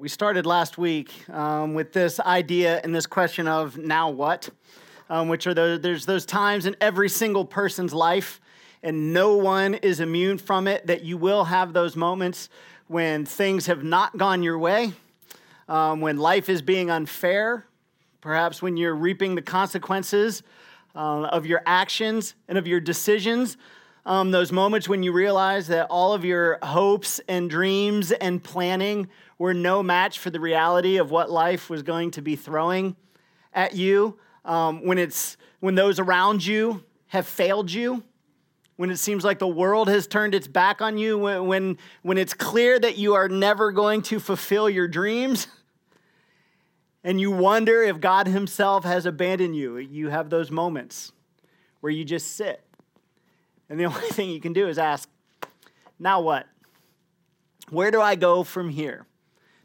We started last week um, with this idea and this question of now what, um, which are those, there's those times in every single person's life, and no one is immune from it, that you will have those moments when things have not gone your way, um, when life is being unfair, perhaps when you're reaping the consequences uh, of your actions and of your decisions. Um, those moments when you realize that all of your hopes and dreams and planning were no match for the reality of what life was going to be throwing at you, um, when, it's, when those around you have failed you, when it seems like the world has turned its back on you, when, when, when it's clear that you are never going to fulfill your dreams, and you wonder if God Himself has abandoned you. You have those moments where you just sit. And the only thing you can do is ask, now what? Where do I go from here?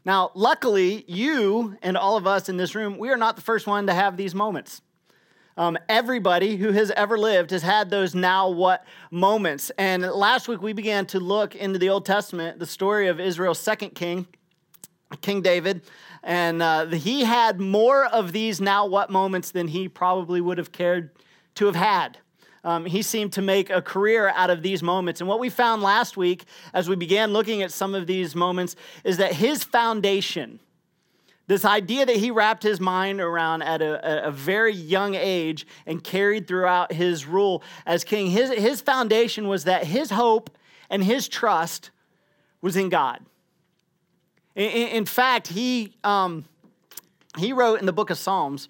Now, luckily, you and all of us in this room, we are not the first one to have these moments. Um, everybody who has ever lived has had those now what moments. And last week we began to look into the Old Testament, the story of Israel's second king, King David. And uh, he had more of these now what moments than he probably would have cared to have had um, he seemed to make a career out of these moments. And what we found last week, as we began looking at some of these moments, is that his foundation, this idea that he wrapped his mind around at a, a, very young age and carried throughout his rule as king, his, his foundation was that his hope and his trust was in God. In, in fact, he, um, he wrote in the book of Psalms,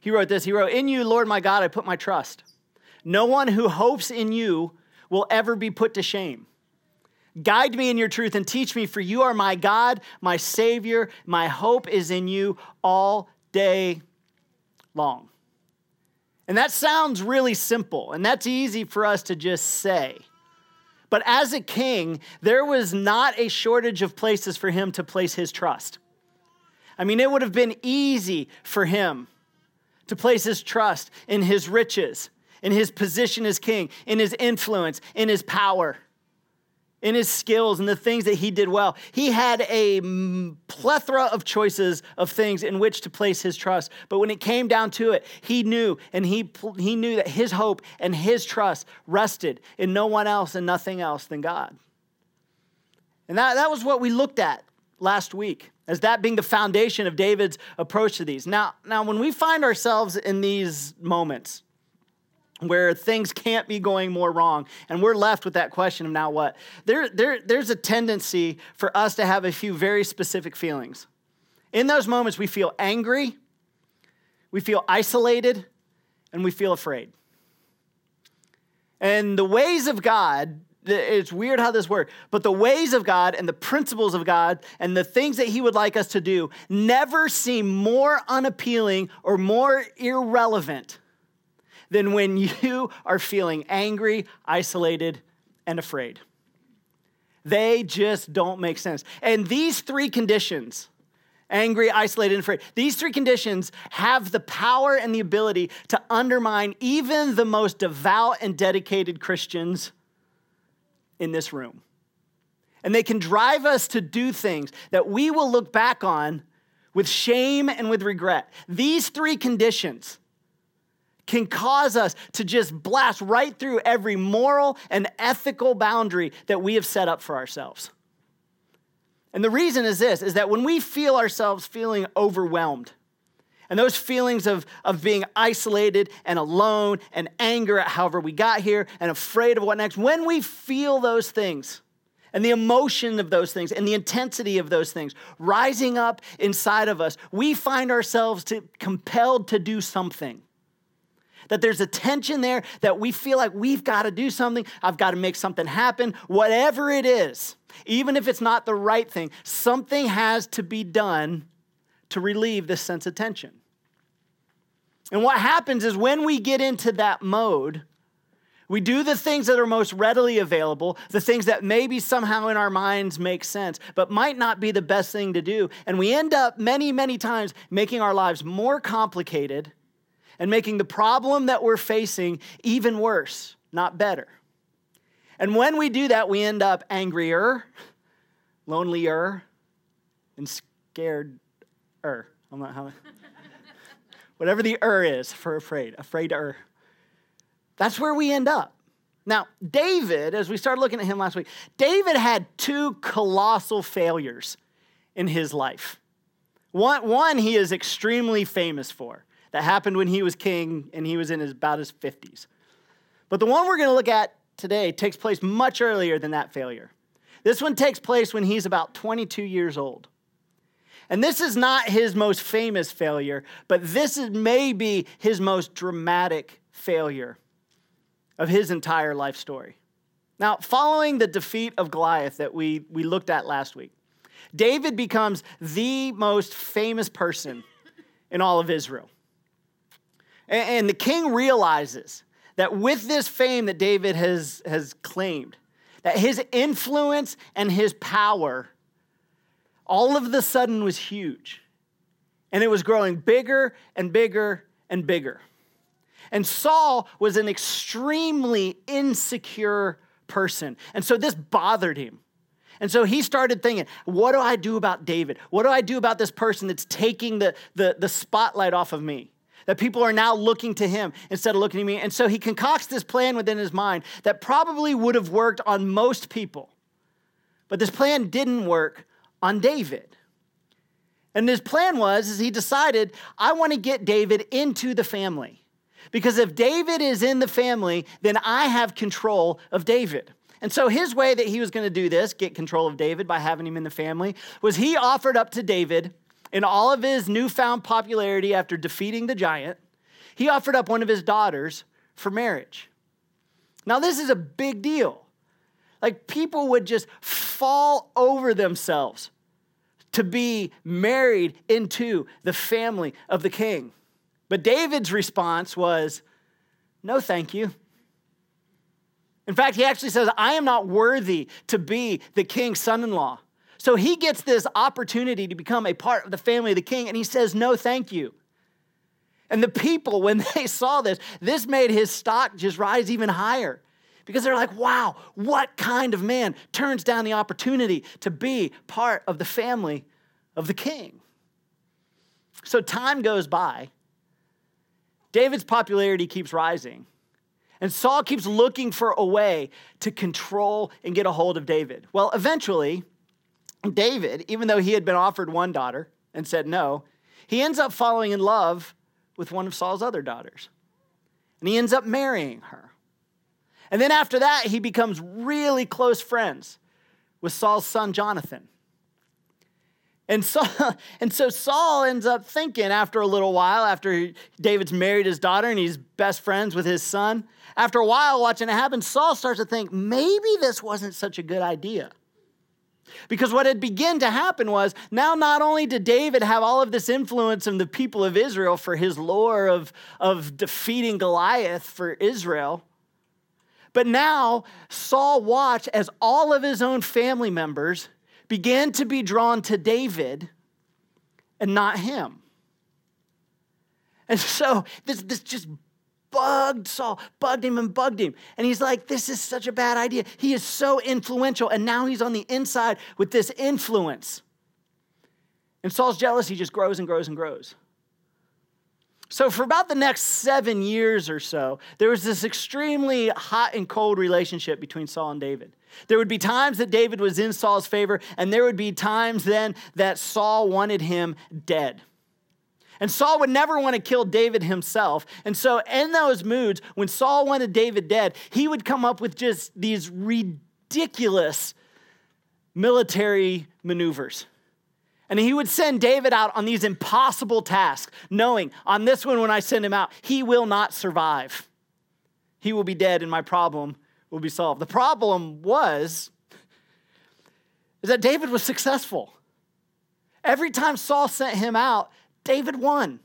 he wrote this He wrote, In you, Lord my God, I put my trust. No one who hopes in you will ever be put to shame. Guide me in your truth and teach me, for you are my God, my Savior. My hope is in you all day long. And that sounds really simple, and that's easy for us to just say. But as a king, there was not a shortage of places for him to place his trust. I mean, it would have been easy for him to place his trust in his riches, in his position as king, in his influence, in his power, in his skills, and the things that he did well. He had a plethora of choices of things in which to place his trust. But when it came down to it, he knew, and he, he knew that his hope and his trust rested in no one else and nothing else than God. And that, that was what we looked at last week as that being the foundation of David's approach to these. Now, now when we find ourselves in these moments, where things can't be going more wrong. And we're left with that question of now what? There, there, there's a tendency for us to have a few very specific feelings. In those moments we feel angry we feel isolated and we feel afraid. And the ways of god it's weird how this works, but the ways of God and the principles of God and the things that He would like us to do never seem more unappealing or more irrelevant than when you are feeling angry, isolated, and afraid. They just don't make sense. And these three conditions, angry, isolated, and afraid, these three conditions have the power and the ability to undermine even the most devout and dedicated Christians in this room. And they can drive us to do things that we will look back on with shame and with regret. These three conditions can cause us to just blast right through every moral and ethical boundary that we have set up for ourselves. And the reason is this is that when we feel ourselves feeling overwhelmed, and those feelings of, of being isolated and alone and anger at however we got here and afraid of what next, when we feel those things and the emotion of those things and the intensity of those things rising up inside of us, we find ourselves to, compelled to do something that there's a tension there that we feel like we've got to do something, I've got to make something happen, whatever it is, even if it's not the right thing, something has to be done to relieve this sense of tension. And what happens is when we get into that mode, we do the things that are most readily available, the things that maybe somehow in our minds make sense, but might not be the best thing to do. And we end up many, many times making our lives more complicated and making the problem that we're facing even worse, not better. And when we do that, we end up angrier, lonelier, and scared er. I'm not how whatever the er is for afraid, afraid er. That's where we end up. Now, David, as we started looking at him last week, David had two colossal failures in his life. One, one he is extremely famous for. That happened when he was king and he was in his, about his 50s. But the one we're going to look at today takes place much earlier than that failure. This one takes place when he's about 22 years old. And this is not his most famous failure, but this is maybe his most dramatic failure of his entire life story. Now, following the defeat of Goliath that we, we looked at last week, David becomes the most famous person in all of Israel. And, the king realizes that with this fame that David has, has claimed, that his influence and his power all of the sudden was huge. And it was growing bigger and bigger and bigger. And Saul was an extremely insecure person. And so this bothered him. And so he started thinking, what do I do about David? What do I do about this person that's taking the, the, the spotlight off of me? That people are now looking to him instead of looking at me. And so he concocts this plan within his mind that probably would have worked on most people. But this plan didn't work on David. And his plan was is he decided, I want to get David into the family. Because if David is in the family, then I have control of David. And so his way that he was going to do this, get control of David by having him in the family, was he offered up to David in all of his newfound popularity after defeating the giant, he offered up one of his daughters for marriage. Now, this is a big deal. Like, people would just fall over themselves to be married into the family of the king. But David's response was, No, thank you. In fact, he actually says, I am not worthy to be the king's son in law. So he gets this opportunity to become a part of the family of the king, and he says, No, thank you. And the people, when they saw this, this made his stock just rise even higher because they're like, wow, what kind of man turns down the opportunity to be part of the family of the king? So time goes by. David's popularity keeps rising. And Saul keeps looking for a way to control and get a hold of David. Well, eventually, David, even though he had been offered one daughter and said no, he ends up falling in love with one of Saul's other daughters. And he ends up marrying her. And then after that, he becomes really close friends with Saul's son, Jonathan. And so, and so Saul ends up thinking after a little while, after David's married his daughter and he's best friends with his son, after a while watching it happen, Saul starts to think maybe this wasn't such a good idea. Because what had begun to happen was now not only did David have all of this influence in the people of Israel for his lore of, of defeating Goliath for Israel, but now Saul watched as all of his own family members began to be drawn to David and not him. And so this, this just bugged Saul, bugged him and bugged him. And he's like, This is such a bad idea. He is so influential. And now he's on the inside with this influence. And Saul's jealousy just grows and grows and grows. So, for about the next seven years or so, there was this extremely hot and cold relationship between Saul and David. There would be times that David was in Saul's favor, and there would be times then that Saul wanted him dead. And Saul would never want to kill David himself. And so, in those moods, when Saul wanted David dead, he would come up with just these ridiculous military maneuvers. And he would send David out on these impossible tasks, knowing on this one, when I send him out, he will not survive. He will be dead, and my problem will be solved. The problem was is that David was successful. Every time Saul sent him out, David won.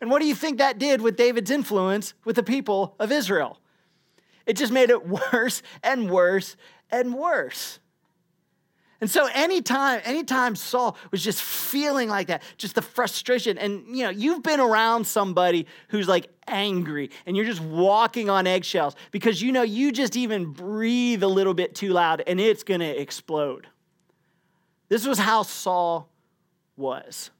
And what do you think that did with David's influence with the people of Israel? It just made it worse and worse and worse. And so anytime, anytime Saul was just feeling like that, just the frustration, and you know, you've been around somebody who's like angry and you're just walking on eggshells because you know you just even breathe a little bit too loud and it's gonna explode. This was how Saul was.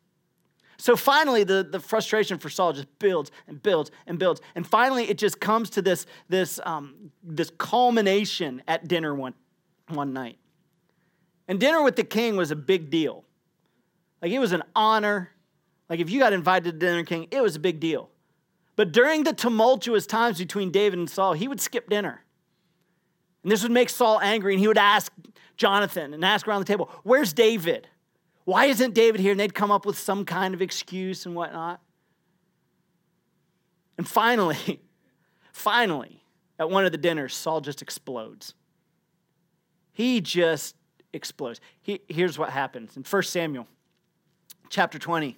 So finally, the, the frustration for Saul just builds and builds and builds. And finally, it just comes to this, this, um, this culmination at dinner one, one night. And dinner with the king was a big deal. Like it was an honor. Like if you got invited to dinner king, it was a big deal. But during the tumultuous times between David and Saul, he would skip dinner. And this would make Saul angry, and he would ask Jonathan and ask around the table, Where's David? Why isn't David here? And they'd come up with some kind of excuse and whatnot. And finally, finally, at one of the dinners, Saul just explodes. He just explodes. He, here's what happens in 1 Samuel chapter 20,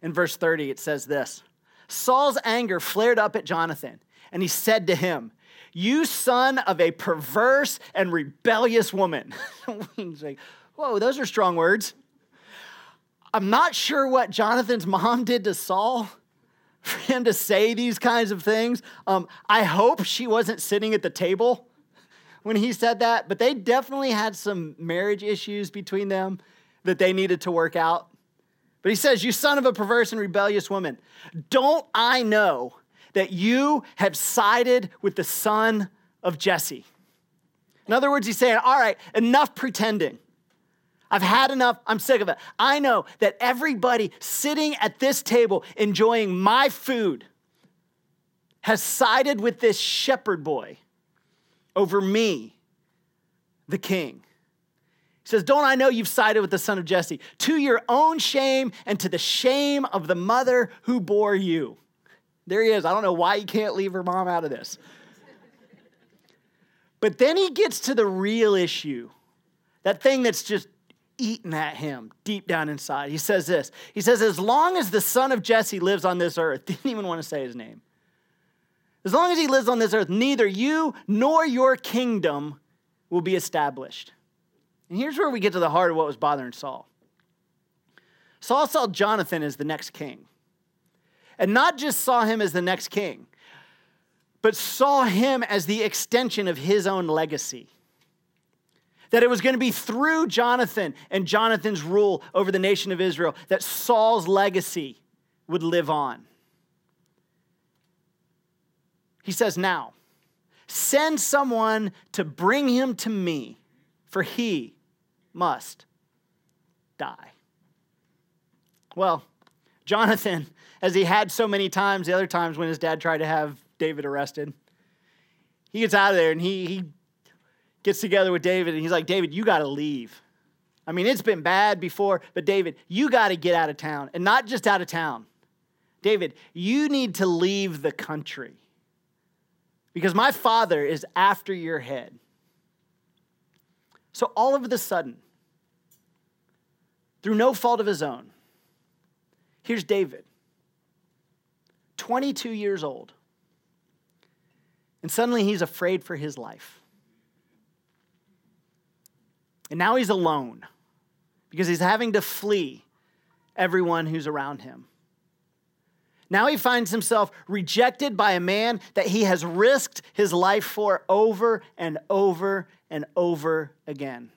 in verse 30, it says this Saul's anger flared up at Jonathan, and he said to him, You son of a perverse and rebellious woman. He's like, Whoa, those are strong words. I'm not sure what Jonathan's mom did to Saul for him to say these kinds of things. Um, I hope she wasn't sitting at the table when he said that, but they definitely had some marriage issues between them that they needed to work out. But he says, You son of a perverse and rebellious woman, don't I know that you have sided with the son of Jesse? In other words, he's saying, All right, enough pretending. I've had enough. I'm sick of it. I know that everybody sitting at this table enjoying my food has sided with this shepherd boy over me, the king. He says, Don't I know you've sided with the son of Jesse? To your own shame and to the shame of the mother who bore you. There he is. I don't know why he can't leave her mom out of this. But then he gets to the real issue that thing that's just eating at him deep down inside. He says this He says, As long as the son of Jesse lives on this earth, didn't even want to say his name. As long as he lives on this earth, neither you nor your kingdom will be established. And here's where we get to the heart of what was bothering Saul. Saul saw Jonathan as the next king. And not just saw him as the next king, but saw him as the extension of his own legacy that it was going to be through Jonathan and Jonathan's rule over the nation of Israel that Saul's legacy would live on. He says, Now, send someone to bring him to me, for he must die. Well, Jonathan, as he had so many times, the other times when his dad tried to have David arrested, he gets out of there and he, he gets together with David and he's like, David, you got to leave. I mean, it's been bad before, but David, you got to get out of town. And not just out of town. David, you need to leave the country because my father is after your head. So, all of a sudden, through no fault of his own, here's David, 22 years old. And suddenly he's afraid for his life. And now he's alone because he's having to flee everyone who's around him. Now he finds himself rejected by a man that he has risked his life for over and over and over again.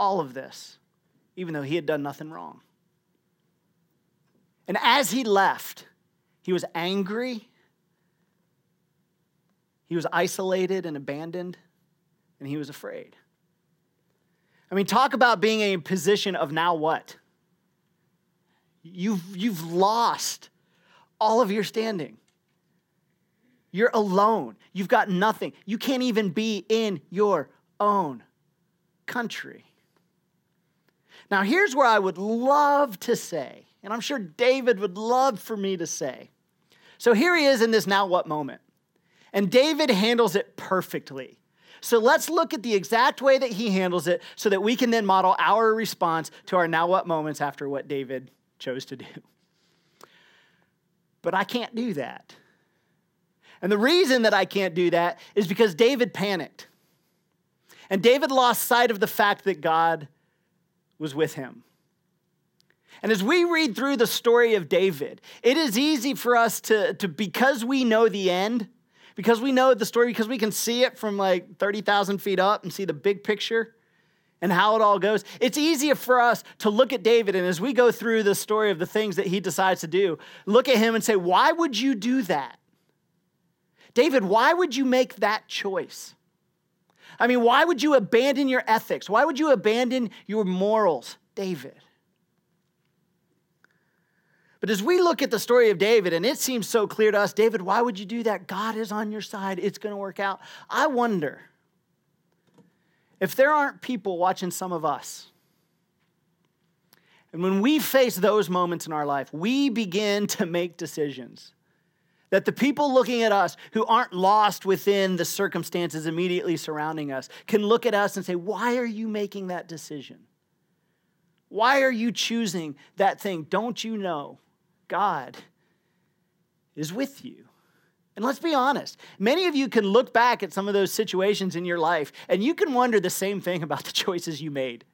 All of this, even though he had done nothing wrong. And as he left, he was angry, he was isolated and abandoned, and he was afraid. I mean, talk about being in a position of now what? You've, you've lost all of your standing. You're alone. You've got nothing. You can't even be in your own country. Now, here's where I would love to say, and I'm sure David would love for me to say. So here he is in this now what moment. And David handles it perfectly. So let's look at the exact way that he handles it so that we can then model our response to our now what moments after what David chose to do. But I can't do that. And the reason that I can't do that is because David panicked. And David lost sight of the fact that God was with him. And as we read through the story of David, it is easy for us to, to because we know the end, because we know the story, because we can see it from like 30,000 feet up and see the big picture, and how it all goes, it's easier for us to look at David and as we go through the story of the things that he decides to do, look at him and say, Why would you do that? David, why would you make that choice? I mean, why would you abandon your ethics? Why would you abandon your morals, David? But as we look at the story of David, and it seems so clear to us, David, why would you do that? God is on your side. It's going to work out. I wonder if there aren't people watching some of us. And when we face those moments in our life, we begin to make decisions that the people looking at us who aren't lost within the circumstances immediately surrounding us can look at us and say, Why are you making that decision? Why are you choosing that thing? Don't you know God is with you? And let's be honest, many of you can look back at some of those situations in your life and you can wonder the same thing about the choices you made.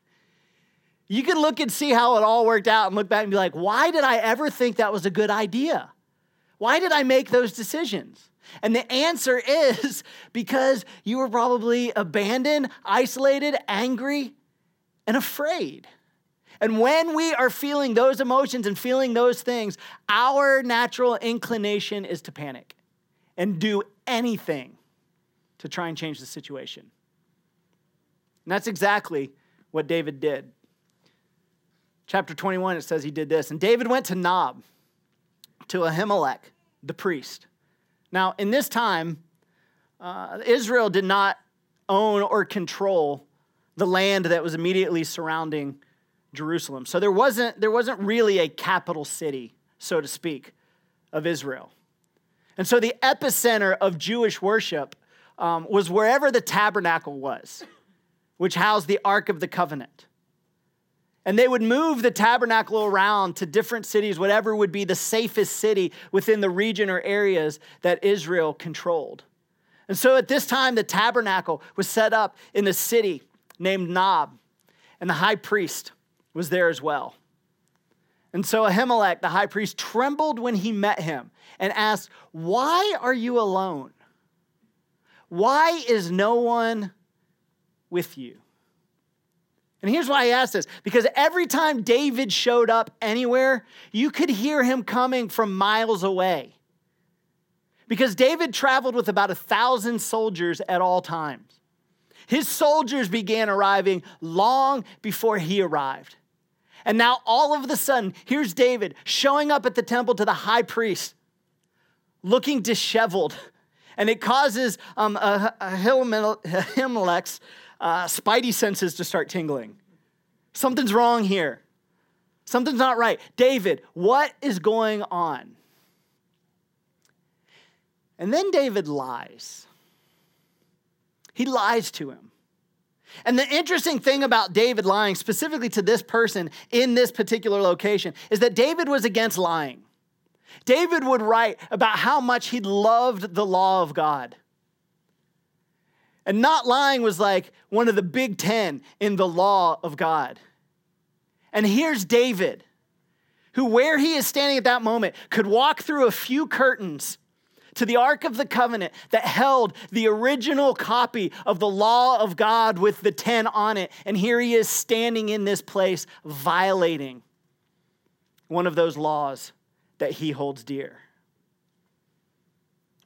You can look and see how it all worked out and look back and be like, why did I ever think that was a good idea? Why did I make those decisions? And the answer is because you were probably abandoned, isolated, angry, and afraid. And when we are feeling those emotions and feeling those things, our natural inclination is to panic and do anything to try and change the situation. And that's exactly what David did. Chapter 21, it says he did this. And David went to Nob, to Ahimelech, the priest. Now, in this time, uh, Israel did not own or control the land that was immediately surrounding Jerusalem. So there wasn't, there wasn't really a capital city, so to speak, of Israel. And so the epicenter of Jewish worship um, was wherever the tabernacle was, which housed the Ark of the Covenant. And they would move the tabernacle around to different cities, whatever would be the safest city within the region or areas that Israel controlled. And so at this time, the tabernacle was set up in a city named Nob, and the high priest was there as well. And so Ahimelech, the high priest, trembled when he met him and asked, Why are you alone? Why is no one with you? And here's why I asked this because every time David showed up anywhere, you could hear him coming from miles away. Because David traveled with about a thousand soldiers at all times. His soldiers began arriving long before he arrived. And now, all of a sudden, here's David showing up at the temple to the high priest, looking disheveled. And it causes um, Ahimelech's uh, spidey senses to start tingling. Something's wrong here. Something's not right. David, what is going on? And then David lies. He lies to him. And the interesting thing about David lying, specifically to this person in this particular location, is that David was against lying. David would write about how much he loved the law of God. And not lying was like one of the big 10 in the law of God. And here's David, who, where he is standing at that moment, could walk through a few curtains to the Ark of the Covenant that held the original copy of the law of God with the 10 on it. And here he is standing in this place, violating one of those laws that he holds dear.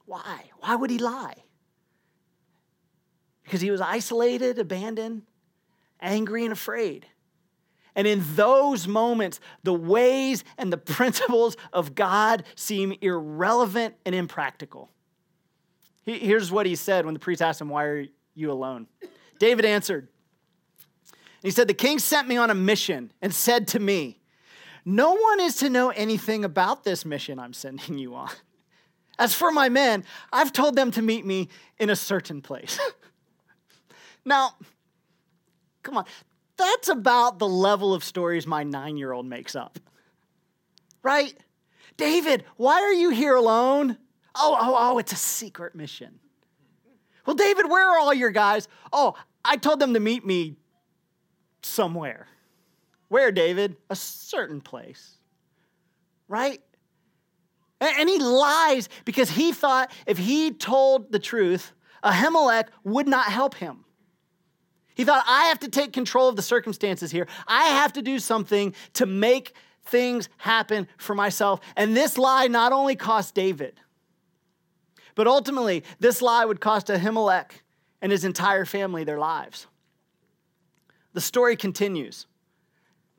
Why? Why would he lie? Because he was isolated, abandoned, angry, and afraid. And in those moments, the ways and the principles of God seem irrelevant and impractical. Here's what he said when the priest asked him, Why are you alone? David answered, He said, The king sent me on a mission and said to me, No one is to know anything about this mission I'm sending you on. As for my men, I've told them to meet me in a certain place. now, come on, that's about the level of stories my nine year old makes up. Right? David, why are you here alone? Oh, oh, oh, it's a secret mission. Well, David, where are all your guys? Oh, I told them to meet me somewhere. Where, David? A certain place. Right? And he lies because he thought if he told the truth, Ahimelech would not help him. He thought, I have to take control of the circumstances here. I have to do something to make things happen for myself. And this lie not only cost David, but ultimately, this lie would cost Ahimelech and his entire family their lives. The story continues.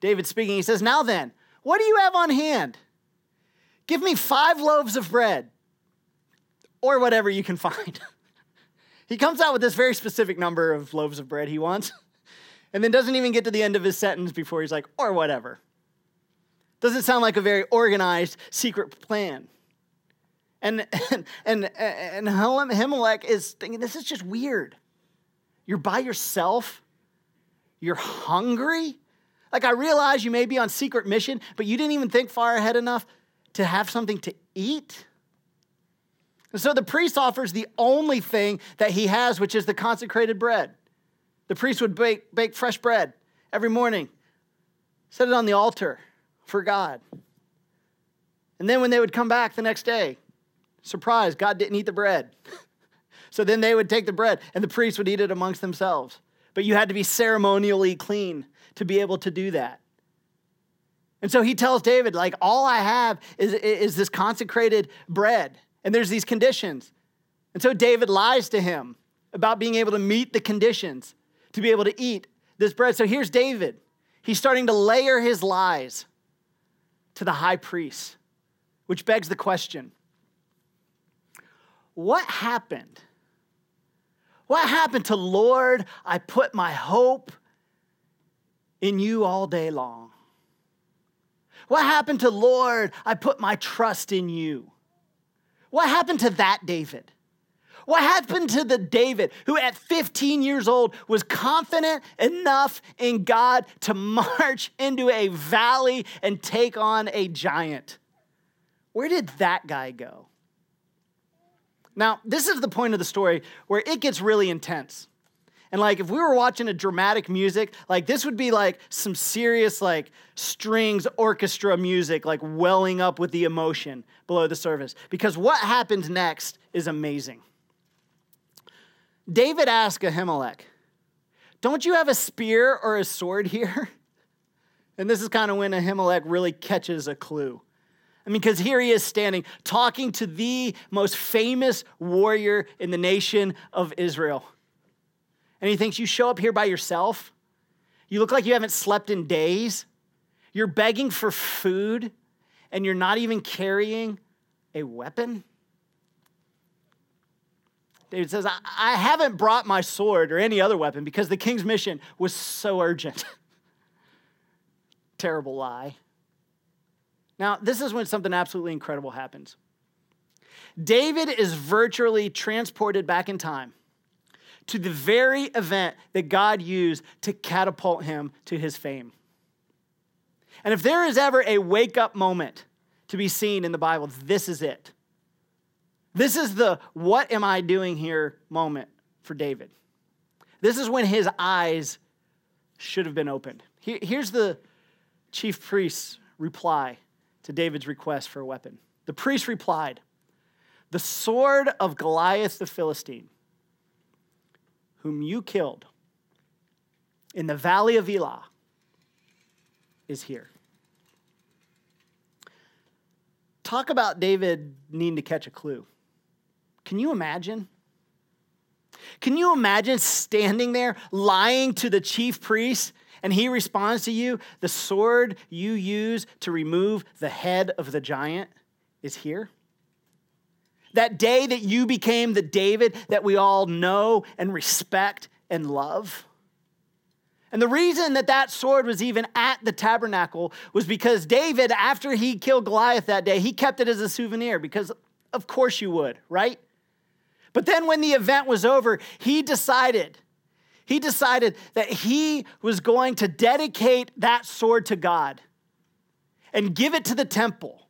David speaking, he says, Now then, what do you have on hand? Give me five loaves of bread or whatever you can find. he comes out with this very specific number of loaves of bread he wants, and then doesn't even get to the end of his sentence before he's like, or whatever. Doesn't sound like a very organized secret plan. And, and, and, and Ahimelech is thinking, this is just weird. You're by yourself. You're hungry. Like, I realize you may be on secret mission, but you didn't even think far ahead enough to have something to eat. And so the priest offers the only thing that he has, which is the consecrated bread. The priest would bake, bake fresh bread every morning, set it on the altar for God. And then when they would come back the next day, surprise, God didn't eat the bread. so then they would take the bread and the priests would eat it amongst themselves. But you had to be ceremonially clean to be able to do that. And so he tells David, like, all I have is, is this consecrated bread. And there's these conditions. And so David lies to him about being able to meet the conditions to be able to eat this bread. So here's David. He's starting to layer his lies to the high priest, which begs the question what happened? What happened to Lord, I put my hope in you all day long? What happened to Lord, I put my trust in you? What happened to that David? What happened to the David who at 15 years old was confident enough in God to march into a valley and take on a giant? Where did that guy go? Now, this is the point of the story where it gets really intense. And like if we were watching a dramatic music, like this would be like some serious like strings orchestra music like welling up with the emotion below the surface because what happens next is amazing. David asked Ahimelech, "Don't you have a spear or a sword here?" And this is kind of when Ahimelech really catches a clue. I mean, because here he is standing talking to the most famous warrior in the nation of Israel. And he thinks, You show up here by yourself? You look like you haven't slept in days. You're begging for food, and you're not even carrying a weapon? David says, I, I haven't brought my sword or any other weapon because the king's mission was so urgent. Terrible lie. Now, this is when something absolutely incredible happens. David is virtually transported back in time to the very event that God used to catapult him to his fame. And if there is ever a wake up moment to be seen in the Bible, this is it. This is the what am I doing here moment for David. This is when his eyes should have been opened. Here's the chief priest's reply to David's request for a weapon. The priest replied, The sword of Goliath the Philistine whom you killed in the valley of Elah, is here. Talk about David needing to catch a clue. Can you imagine? Can you imagine standing there lying to the chief priest and he responds to you, The sword you use to remove the head of the giant is here? That day that you became the David that we all know and respect and love. And the reason that that sword was even at the tabernacle was because David, after he killed Goliath that day, he kept it as a souvenir because, of course, you would, right? But then when the event was over, he decided, he decided that he was going to dedicate that sword to God and give it to the temple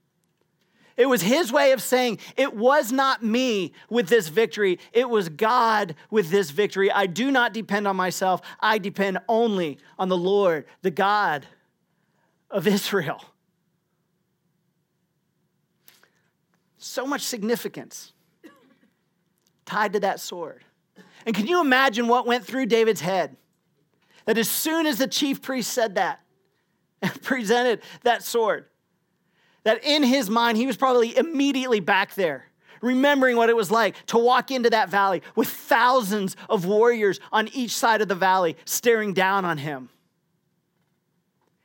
it was his way of saying, It was not me with this victory, it was God with this victory. I do not depend on myself, I depend only on the Lord, the God of Israel. So much significance tied to that sword. And can you imagine what went through David's head That as soon as the chief priest said that and presented that sword, that in his mind, he was probably immediately back there, remembering what it was like to walk into that valley with thousands of warriors on each side of the valley staring down on him.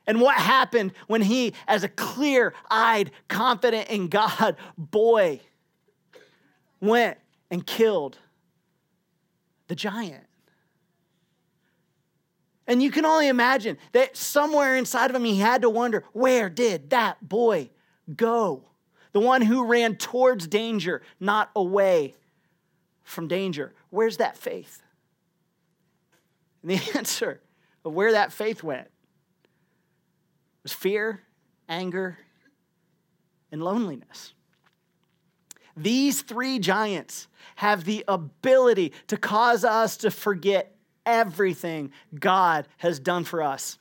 And what happened when he, as a clear eyed, confident in God boy, went and killed the giant? And you can only imagine that somewhere inside of him, he had to wonder where did that boy go? The one who ran towards danger, not away from danger. Where's that faith? And the answer of where that faith went was fear, anger, and loneliness. These three giants have the ability to cause us to forget everything God has done for us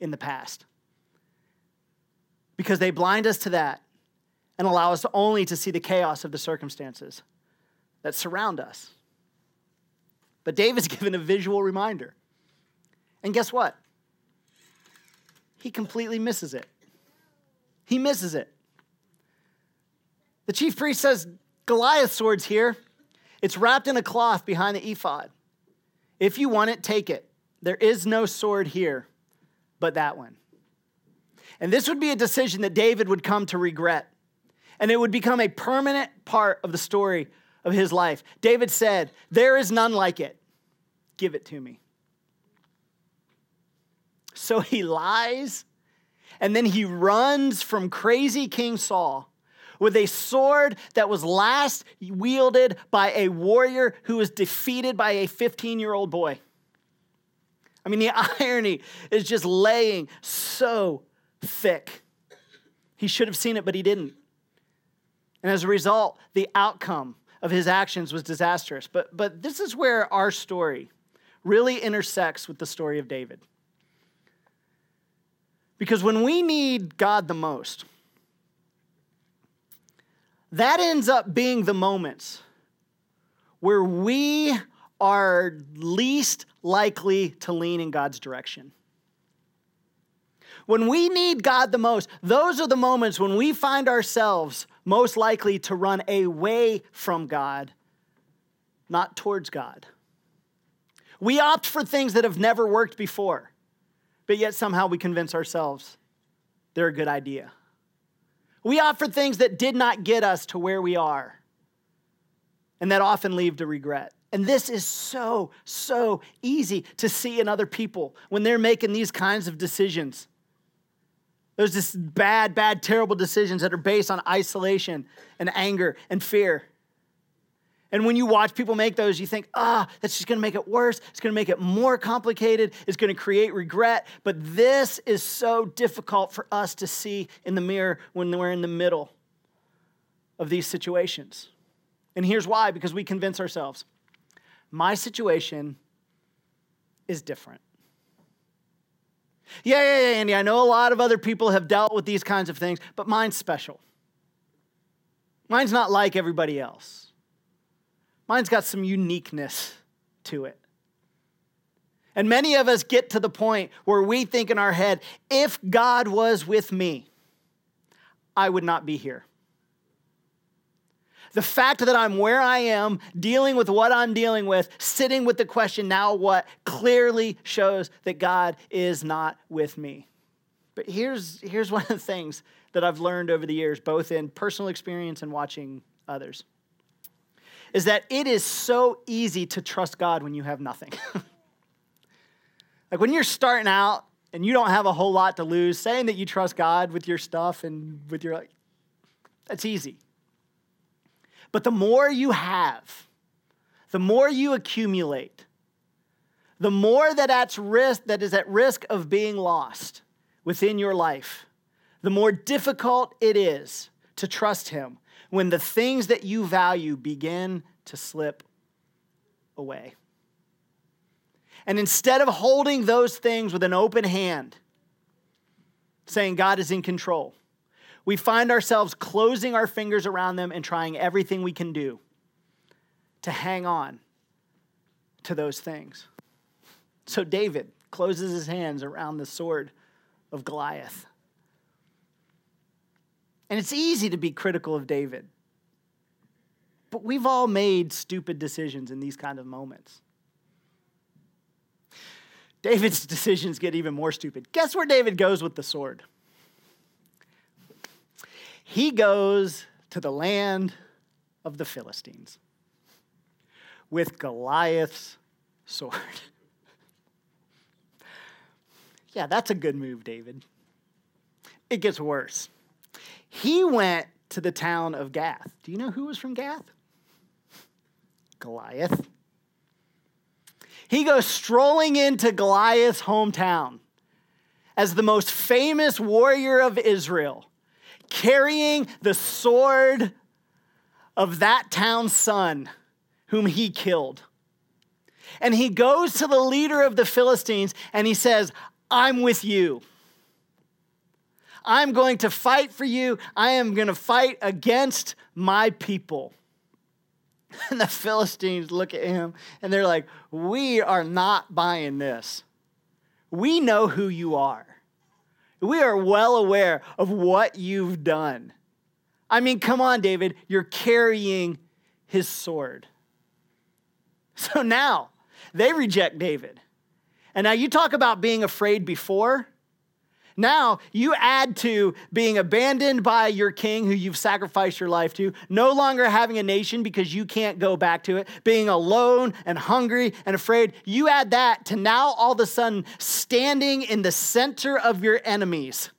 in the past. Because they blind us to that and allow us only to see the chaos of the circumstances that surround us. But David's given a visual reminder. And guess what? he completely misses it. He misses it. The chief priest says, Goliath's sword's here. It's wrapped in a cloth behind the ephod. If you want it, take it. There is no sword here but that one. And this would be a decision that David would come to regret. And it would become a permanent part of the story of his life. David said, There is none like it. Give it to me. So he lies and then he runs from crazy King Saul with a sword that was last wielded by a warrior who was defeated by a 15 year old boy. I mean, the irony is just laying so thick. He should have seen it, but he didn't. And as a result, the outcome of his actions was disastrous. But, but this is where our story really intersects with the story of David. Because when we need God the most, that ends up being the moments where we are least likely to lean in God's direction. When we need God the most, those are the moments when we find ourselves most likely to run away from God, not towards God. We opt for things that have never worked before but yet somehow we convince ourselves they're a good idea. We offer things that did not get us to where we are, and that often lead to regret. And this is so, so easy to see in other people when they're making these kinds of decisions. There's this bad, bad, terrible decisions that are based on isolation and anger and fear. And when you watch people make those, you think, ah, oh, that's just gonna make it worse. It's gonna make it more complicated. It's gonna create regret. But this is so difficult for us to see in the mirror when we're in the middle of these situations. And here's why because we convince ourselves my situation is different. Yeah, yeah, yeah, Andy, I know a lot of other people have dealt with these kinds of things, but mine's special. Mine's not like everybody else. Mine's got some uniqueness to it. And many of us get to the point where we think in our head, if God was with me, I would not be here. The fact that I'm where I am, dealing with what I'm dealing with, sitting with the question, now what, clearly shows that God is not with me. But here's, here's one of the things that I've learned over the years, both in personal experience and watching others is that it is so easy to trust God when you have nothing. like when you're starting out and you don't have a whole lot to lose, saying that you trust God with your stuff and with your, that's easy. But the more you have, the more you accumulate, the more that at risk that is at risk of being lost within your life, the more difficult it is to trust him when the things that you value begin to slip away. And instead of holding those things with an open hand, saying God is in control, we find ourselves closing our fingers around them and trying everything we can do to hang on to those things. So, David closes his hands around the sword of Goliath. And it's easy to be critical of David. But we've all made stupid decisions in these kind of moments. David's decisions get even more stupid. Guess where David goes with the sword? He goes to the land of the Philistines with Goliath's sword. yeah, that's a good move, David. It gets worse. He went to the town of Gath. Do you know who was from Gath? Goliath. He goes strolling into Goliath's hometown as the most famous warrior of Israel, carrying the sword of that town's son, whom he killed. And he goes to the leader of the Philistines and he says, I'm with you. I'm going to fight for you. I am going to fight against my people. And the Philistines look at him and they're like, We are not buying this. We know who you are. We are well aware of what you've done. I mean, come on, David, you're carrying his sword. So now they reject David. And now you talk about being afraid before. Now you add to being abandoned by your king who you've sacrificed your life to, no longer having a nation because you can't go back to it, being alone and hungry and afraid. You add that to now all of a sudden standing in the center of your enemies,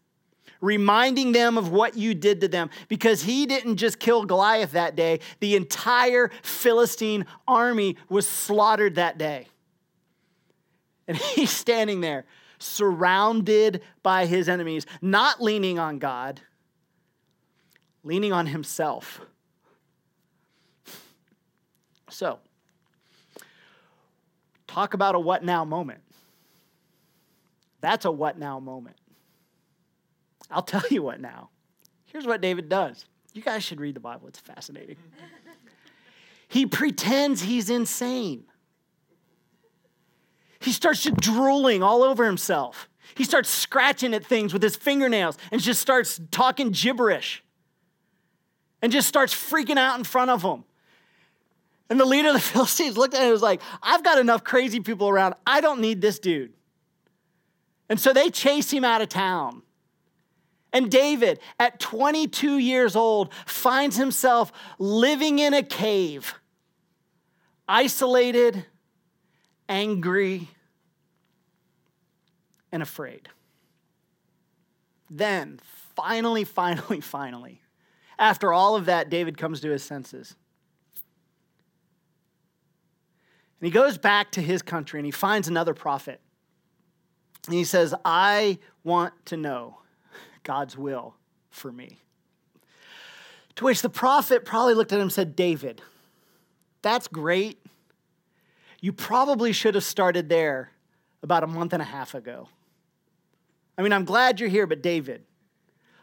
reminding them of what you did to them because he didn't just kill Goliath that day, the entire Philistine army was slaughtered that day. And he's standing there surrounded by his enemies, not leaning on God, leaning on himself. So, talk about a what now moment. That's a what now moment. I'll tell you what now. Here's what David does. You guys should read the Bible, it's fascinating. he pretends he's insane. He starts just drooling all over himself. He starts scratching at things with his fingernails and just starts talking gibberish and just starts freaking out in front of them. And the leader of the Philistines looked at him and was like, I've got enough crazy people around. I don't need this dude. And so they chase him out of town. And David, at 22 years old, finds himself living in a cave, isolated, angry, and afraid. Then, finally, finally, finally, after all of that, David comes to his senses. And he goes back to his country and he finds another prophet. And he says, I want to know God's will for me. To which the prophet probably looked at him and said, David, that's great. You probably should have started there about a month and a half ago. I mean, I'm glad you're here, but David,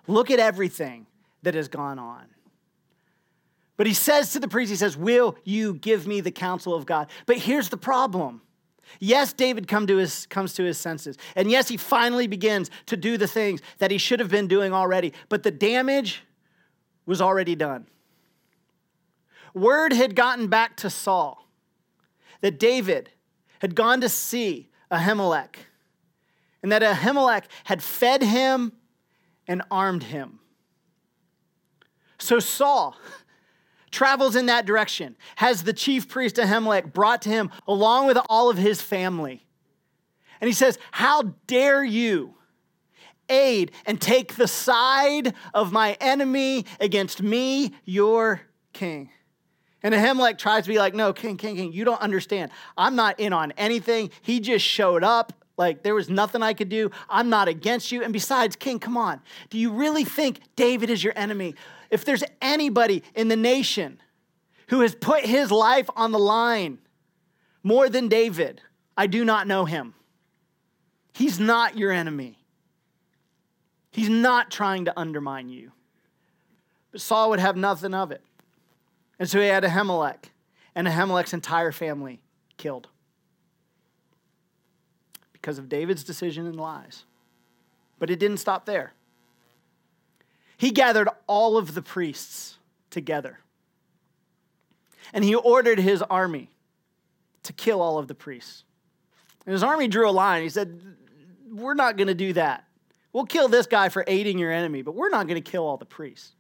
look at everything that has gone on. But he says to the priest, he says, Will you give me the counsel of God? But here's the problem. Yes, David come to his, comes to his senses. And yes, he finally begins to do the things that he should have been doing already. But the damage was already done. Word had gotten back to Saul that David had gone to see Ahimelech and that Ahimelech had fed him and armed him. So Saul travels in that direction, has the chief priest Ahimelech brought to him along with all of his family. And he says, How dare you aid and take the side of my enemy against me, your king? And Ahimelech tries to be like, No, king, king, king, you don't understand. I'm not in on anything. He just showed up like there was nothing I could do. I'm not against you. And besides, King, come on. Do you really think David is your enemy? If there's anybody in the nation who has put his life on the line more than David, I do not know him. He's not your enemy. He's not trying to undermine you. But Saul would have nothing of it. And so he had Ahimelech and Ahimelech's entire family killed because of David's decision and lies. But it didn't stop there. He gathered all of the priests together. And he ordered his army to kill all of the priests. And his army drew a line. He said, We're not going to do that. We'll kill this guy for aiding your enemy, but we're not going to kill all the priests.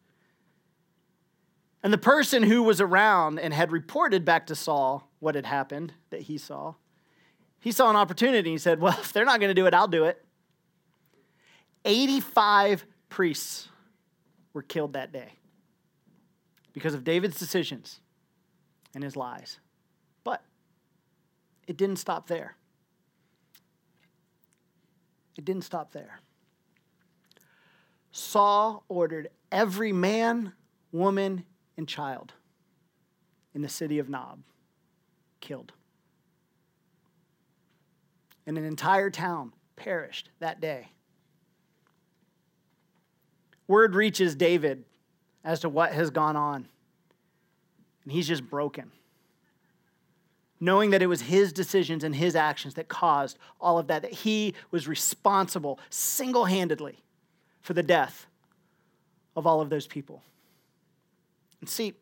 And the person who was around and had reported back to Saul what had happened that he saw, he saw an opportunity. He said, Well, if they're not going to do it, I'll do it. 85 priests were killed that day because of David's decisions and his lies. But it didn't stop there. It didn't stop there. Saul ordered every man, woman, and child in the city of Nob killed. And an entire town perished that day. Word reaches David as to what has gone on, and he's just broken. Knowing that it was his decisions and his actions that caused all of that, that he was responsible single handedly for the death of all of those people. See,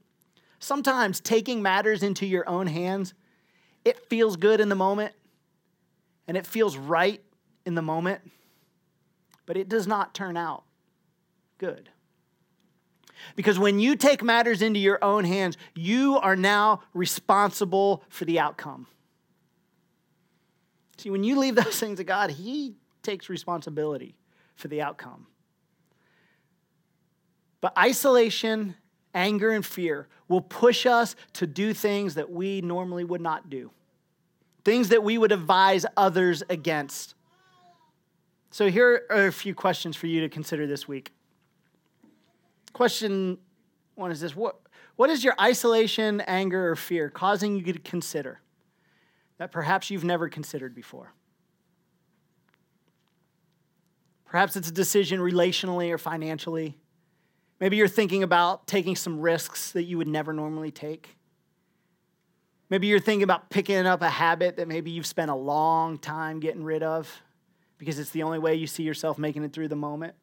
sometimes taking matters into your own hands, it feels good in the moment and it feels right in the moment, but it does not turn out good. Because when you take matters into your own hands, you are now responsible for the outcome. See, when you leave those things to God, He takes responsibility for the outcome. But isolation, anger, and fear will push us to do things that we normally would not do, things that we would advise others against. So, here are a few questions for you to consider this week. Question one is this What, what is your isolation, anger, or fear causing you to consider that perhaps you've never considered before? Perhaps it's a decision relationally or financially. Maybe you're thinking about taking some risks that you would never normally take. Maybe you're thinking about picking up a habit that maybe you've spent a long time getting rid of because it's the only way you see yourself making it through the moment.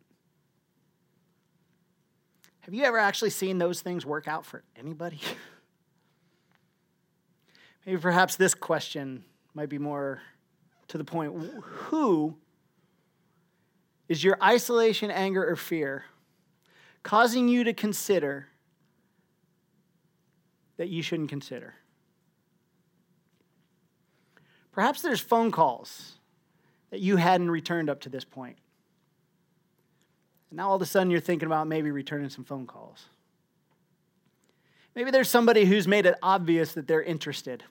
Have you ever actually seen those things work out for anybody? Maybe perhaps this question might be more to the point. Who is your isolation, anger, or fear causing you to consider that you shouldn't consider? Perhaps there's phone calls that you hadn't returned up to this point. And now all of a sudden you're thinking about maybe returning some phone calls. Maybe there's somebody who's made it obvious that they're interested.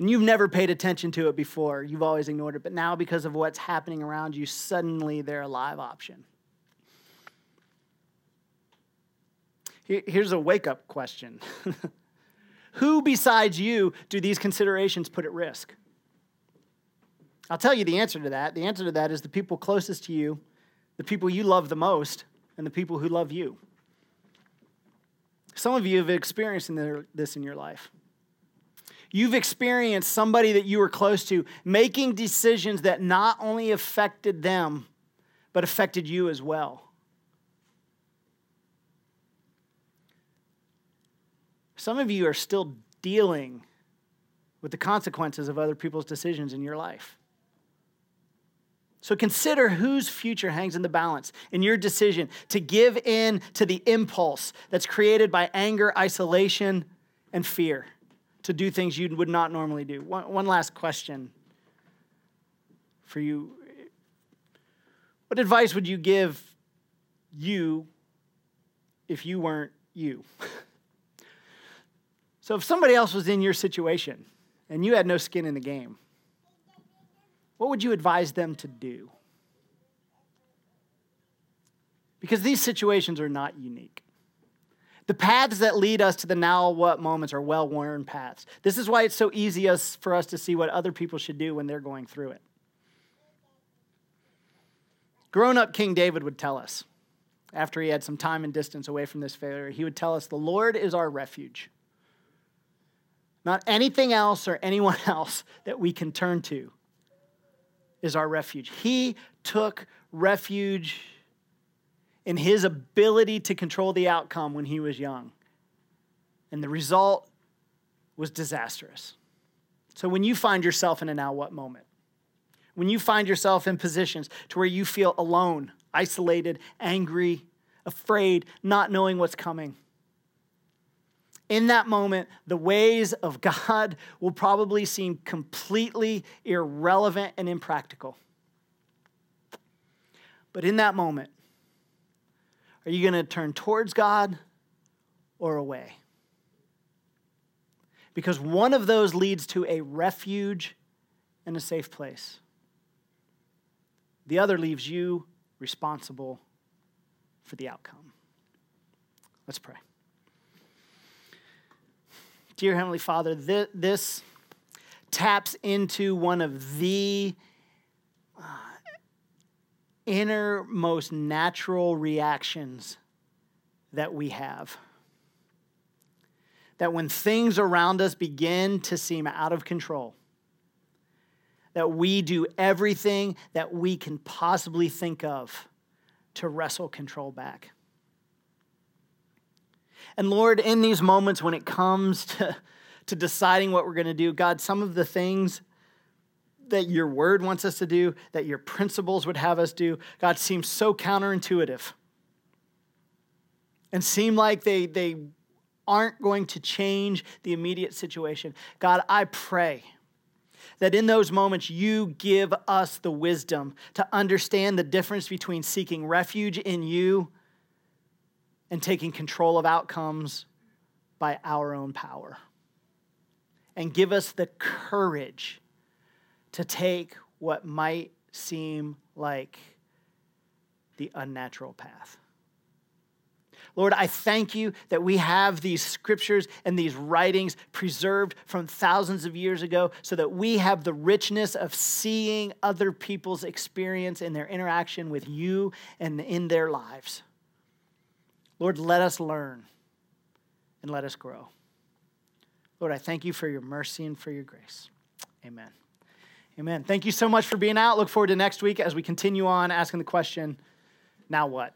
And you've never paid attention to it before. You've always ignored it. But now, because of what's happening around you, suddenly they're a live option. Here's a wake up question Who besides you do these considerations put at risk? I'll tell you the answer to that. The answer to that is the people closest to you the people you love the most, and the people who love you. Some of you have experienced this in your life. You've experienced somebody that you were close to making decisions that not only affected them, but affected you as well. Some of you are still dealing with the consequences of other people's decisions in your life. So consider whose future hangs in the balance in your decision to give in to the impulse that's created by anger, isolation, and fear to do things you would not normally do. One, one last question for you. What advice would you give you if you weren't you? so, if somebody else was in your situation and you had no skin in the game, what would you advise them to do? Because these situations are not unique. The paths that lead us to the now what moments are well worn paths. This is why it's so easy for us to see what other people should do when they're going through it. Grown up King David would tell us, after he had some time and distance away from this failure, he would tell us, The Lord is our refuge. Not anything else or anyone else that we can turn to is our refuge. He took refuge in his ability to control the outcome when he was young. And the result was disastrous. So when you find yourself in a now what moment, when you find yourself in positions to where you feel alone, isolated, angry, afraid, not knowing what's coming, in that moment, the ways of God will probably seem completely irrelevant and impractical. But in that moment, are you going to turn towards God or away? Because one of those leads to a refuge and a safe place. The other leaves you responsible for the outcome. Let's pray. Dear Heavenly Father, this, this taps into one of the uh, innermost natural reactions that we have. That when things around us begin to seem out of control, that we do everything that we can possibly think of to wrestle control back. And Lord, in these moments when it comes to, to deciding what we're going to do, God, some of the things that your word wants us to do, that your principles would have us do, God, seem so counterintuitive and seem like they, they aren't going to change the immediate situation. God, I pray that in those moments you give us the wisdom to understand the difference between seeking refuge in you and taking control of outcomes by our own power. And give us the courage to take what might seem like the unnatural path. Lord, I thank you that we have these scriptures and these writings preserved from thousands of years ago so that we have the richness of seeing other people's experience in their interaction with you and in their lives. Lord, let us learn and let us grow. Lord, I thank you for your mercy and for your grace. Amen. Amen. Thank you so much for being out. Look forward to next week as we continue on asking the question now what?